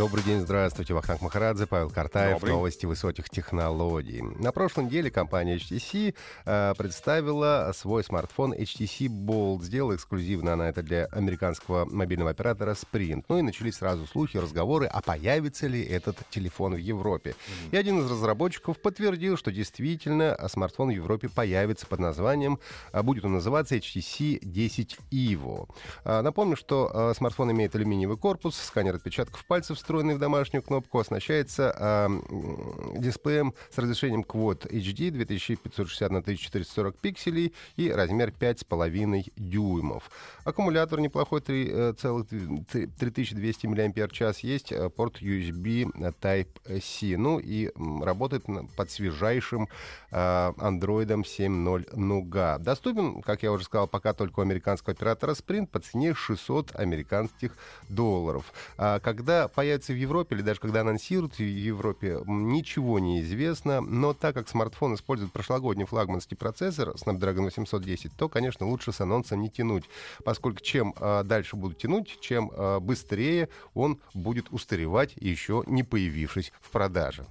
Добрый день, здравствуйте. Вахтанг Махарадзе, Павел Картаев. Добрый. Новости высоких технологий. На прошлой неделе компания HTC э, представила свой смартфон HTC Bold. Сделала эксклюзивно она это для американского мобильного оператора Sprint. Ну и начались сразу слухи, разговоры, а появится ли этот телефон в Европе. И один из разработчиков подтвердил, что действительно смартфон в Европе появится под названием, а, будет он называться HTC 10 Evo. А, Напомню, что а, смартфон имеет алюминиевый корпус, сканер отпечатков пальцев, встроенный в домашнюю кнопку, оснащается м, дисплеем с разрешением Quad HD 2560 на 1440 пикселей и размер 5,5 дюймов. Аккумулятор неплохой 3,3200 мАч. Есть э, порт USB Type-C. Ну и работает под свежайшим э, Android 7.0 Nougat. Доступен, как я уже сказал, пока только у американского оператора Sprint по цене 600 американских долларов. А когда появится в Европе, или даже когда анонсируют в Европе, ничего не известно. Но так как смартфон использует прошлогодний флагманский процессор Snapdragon 810, то, конечно, лучше с анонсом не тянуть, поскольку чем а, дальше будут тянуть, чем а, быстрее он будет устаревать, еще не появившись в продаже.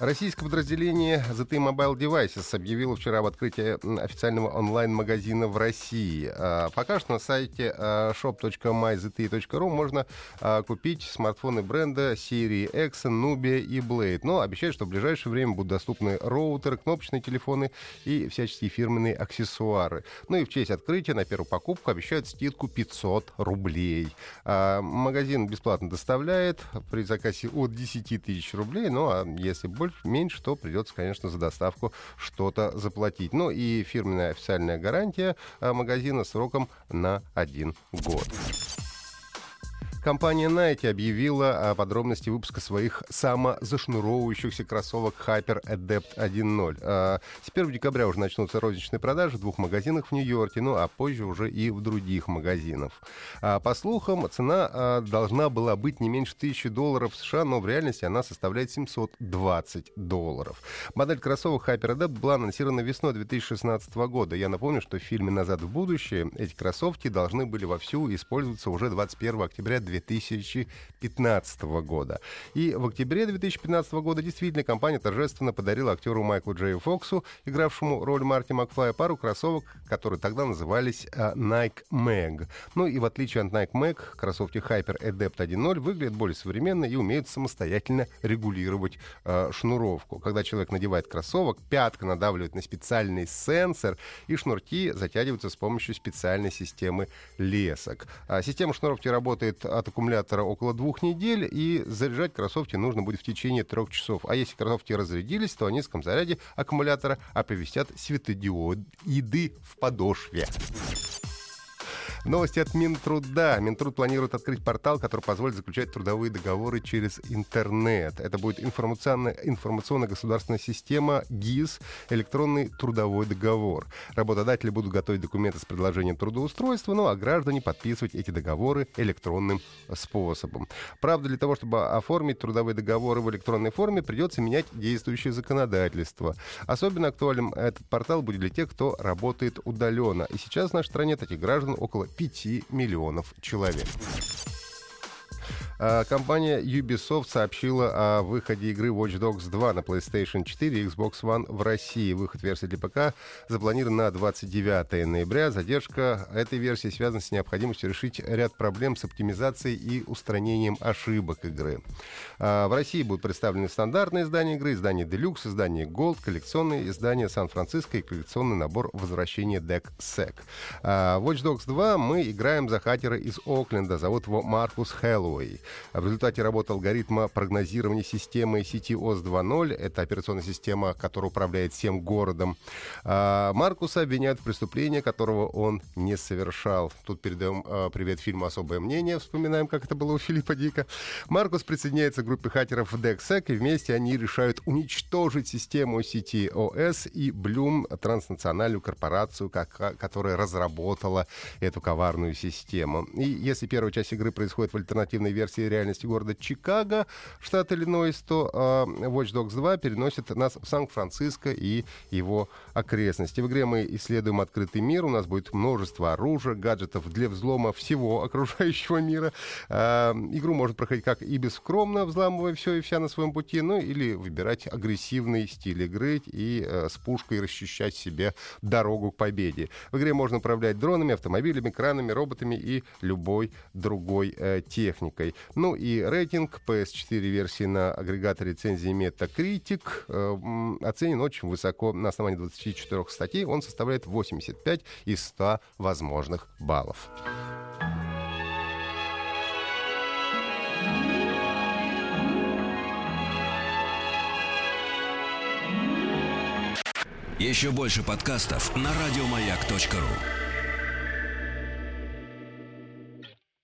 Российское подразделение ZTE Mobile Devices объявило вчера об открытии официального онлайн-магазина в России. А, Пока что на сайте а, shop.myzte.ru можно а, купить смартфоны бренда серии Exxon, Nubia и Blade. Но обещают, что в ближайшее время будут доступны роутеры, кнопочные телефоны и всяческие фирменные аксессуары. Ну и в честь открытия на первую покупку обещают скидку 500 рублей. Магазин бесплатно доставляет при заказе от 10 тысяч рублей. Ну а если больше, меньше, то придется, конечно, за доставку что-то заплатить. Ну и фирменная официальная гарантия а, магазина сроком на один год. Компания Nike объявила о подробности выпуска своих самозашнуровывающихся кроссовок Hyper Adept 1.0. А, С 1 декабря уже начнутся розничные продажи в двух магазинах в Нью-Йорке, ну а позже уже и в других магазинах. А, По слухам, цена а, должна была быть не меньше 1000 долларов США, но в реальности она составляет 720 долларов. Модель кроссовок Hyper Adept была анонсирована весной 2016 года. Я напомню, что в фильме «Назад в будущее» эти кроссовки должны были вовсю использоваться уже 21 октября 2015 года. И в октябре 2015 года действительно компания торжественно подарила актеру Майклу Джею Фоксу, игравшему роль Марти Макфлая, пару кроссовок, которые тогда назывались а, Nike Mag. Ну и в отличие от Nike Mag, кроссовки Hyper Adept 1.0 выглядят более современно и умеют самостоятельно регулировать а, шнуровку. Когда человек надевает кроссовок, пятка надавливает на специальный сенсор, и шнурки затягиваются с помощью специальной системы лесок. А система шнуровки работает от аккумулятора около двух недель, и заряжать кроссовки нужно будет в течение трех часов. А если кроссовки разрядились, то о низком заряде аккумулятора оповестят светодиоиды в подошве. Новости от Минтруда. Минтруд планирует открыть портал, который позволит заключать трудовые договоры через интернет. Это будет информационная, информационно-государственная система ГИС, электронный трудовой договор. Работодатели будут готовить документы с предложением трудоустройства, ну а граждане подписывать эти договоры электронным способом. Правда, для того, чтобы оформить трудовые договоры в электронной форме, придется менять действующее законодательство. Особенно актуальным этот портал будет для тех, кто работает удаленно. И сейчас в нашей стране таких граждан около 5 миллионов человек. А, Компания Ubisoft сообщила о выходе игры Watch Dogs 2 на PlayStation 4 и Xbox One в России. Выход версии для ПК запланирован на 29 ноября. Задержка этой версии связана с необходимостью решить ряд проблем с оптимизацией и устранением ошибок игры. А, В России будут представлены стандартные издания игры, издание Deluxe, издание Gold, коллекционные издания Сан-Франциско и коллекционный набор «Возвращение Deck Sec». А, Watch Dogs 2 мы играем за хакера из Окленда. Зовут его Маркус Хэллоуэй. В результате работы алгоритма прогнозирования системы сети ОС 2.0, это операционная система, которая управляет всем городом, а, Маркуса обвиняют в преступлении, которого он не совершал. Тут передаем а, привет фильму «Особое мнение», вспоминаем, как это было у Филиппа Дика. Маркус присоединяется к группе хакеров DexSec, и вместе они решают уничтожить систему сети ОС и Bloom, транснациональную корпорацию, которая разработала эту коварную систему. И если первая часть игры происходит в альтернативной версии реальности города Чикаго, штат Иллинойс, то э, Watch Dogs 2 переносит нас в Сан-Франциско и его окрестности. В игре мы исследуем открытый мир, у нас будет множество оружия, гаджетов для взлома всего окружающего мира. Э, игру можно проходить как и бескромно, взламывая все и вся на своем пути, ну или выбирать агрессивный стиль игры и э, с пушкой расчищать себе дорогу к победе. В игре можно управлять дронами, автомобилями, кранами, роботами и любой другой э, техникой. Ну и рейтинг PS4 версии на агрегаторе рецензии Metacritic э, оценен очень высоко. На основании 24 статей он составляет 85 из 100 возможных баллов. Еще больше подкастов на радиомаяк.ру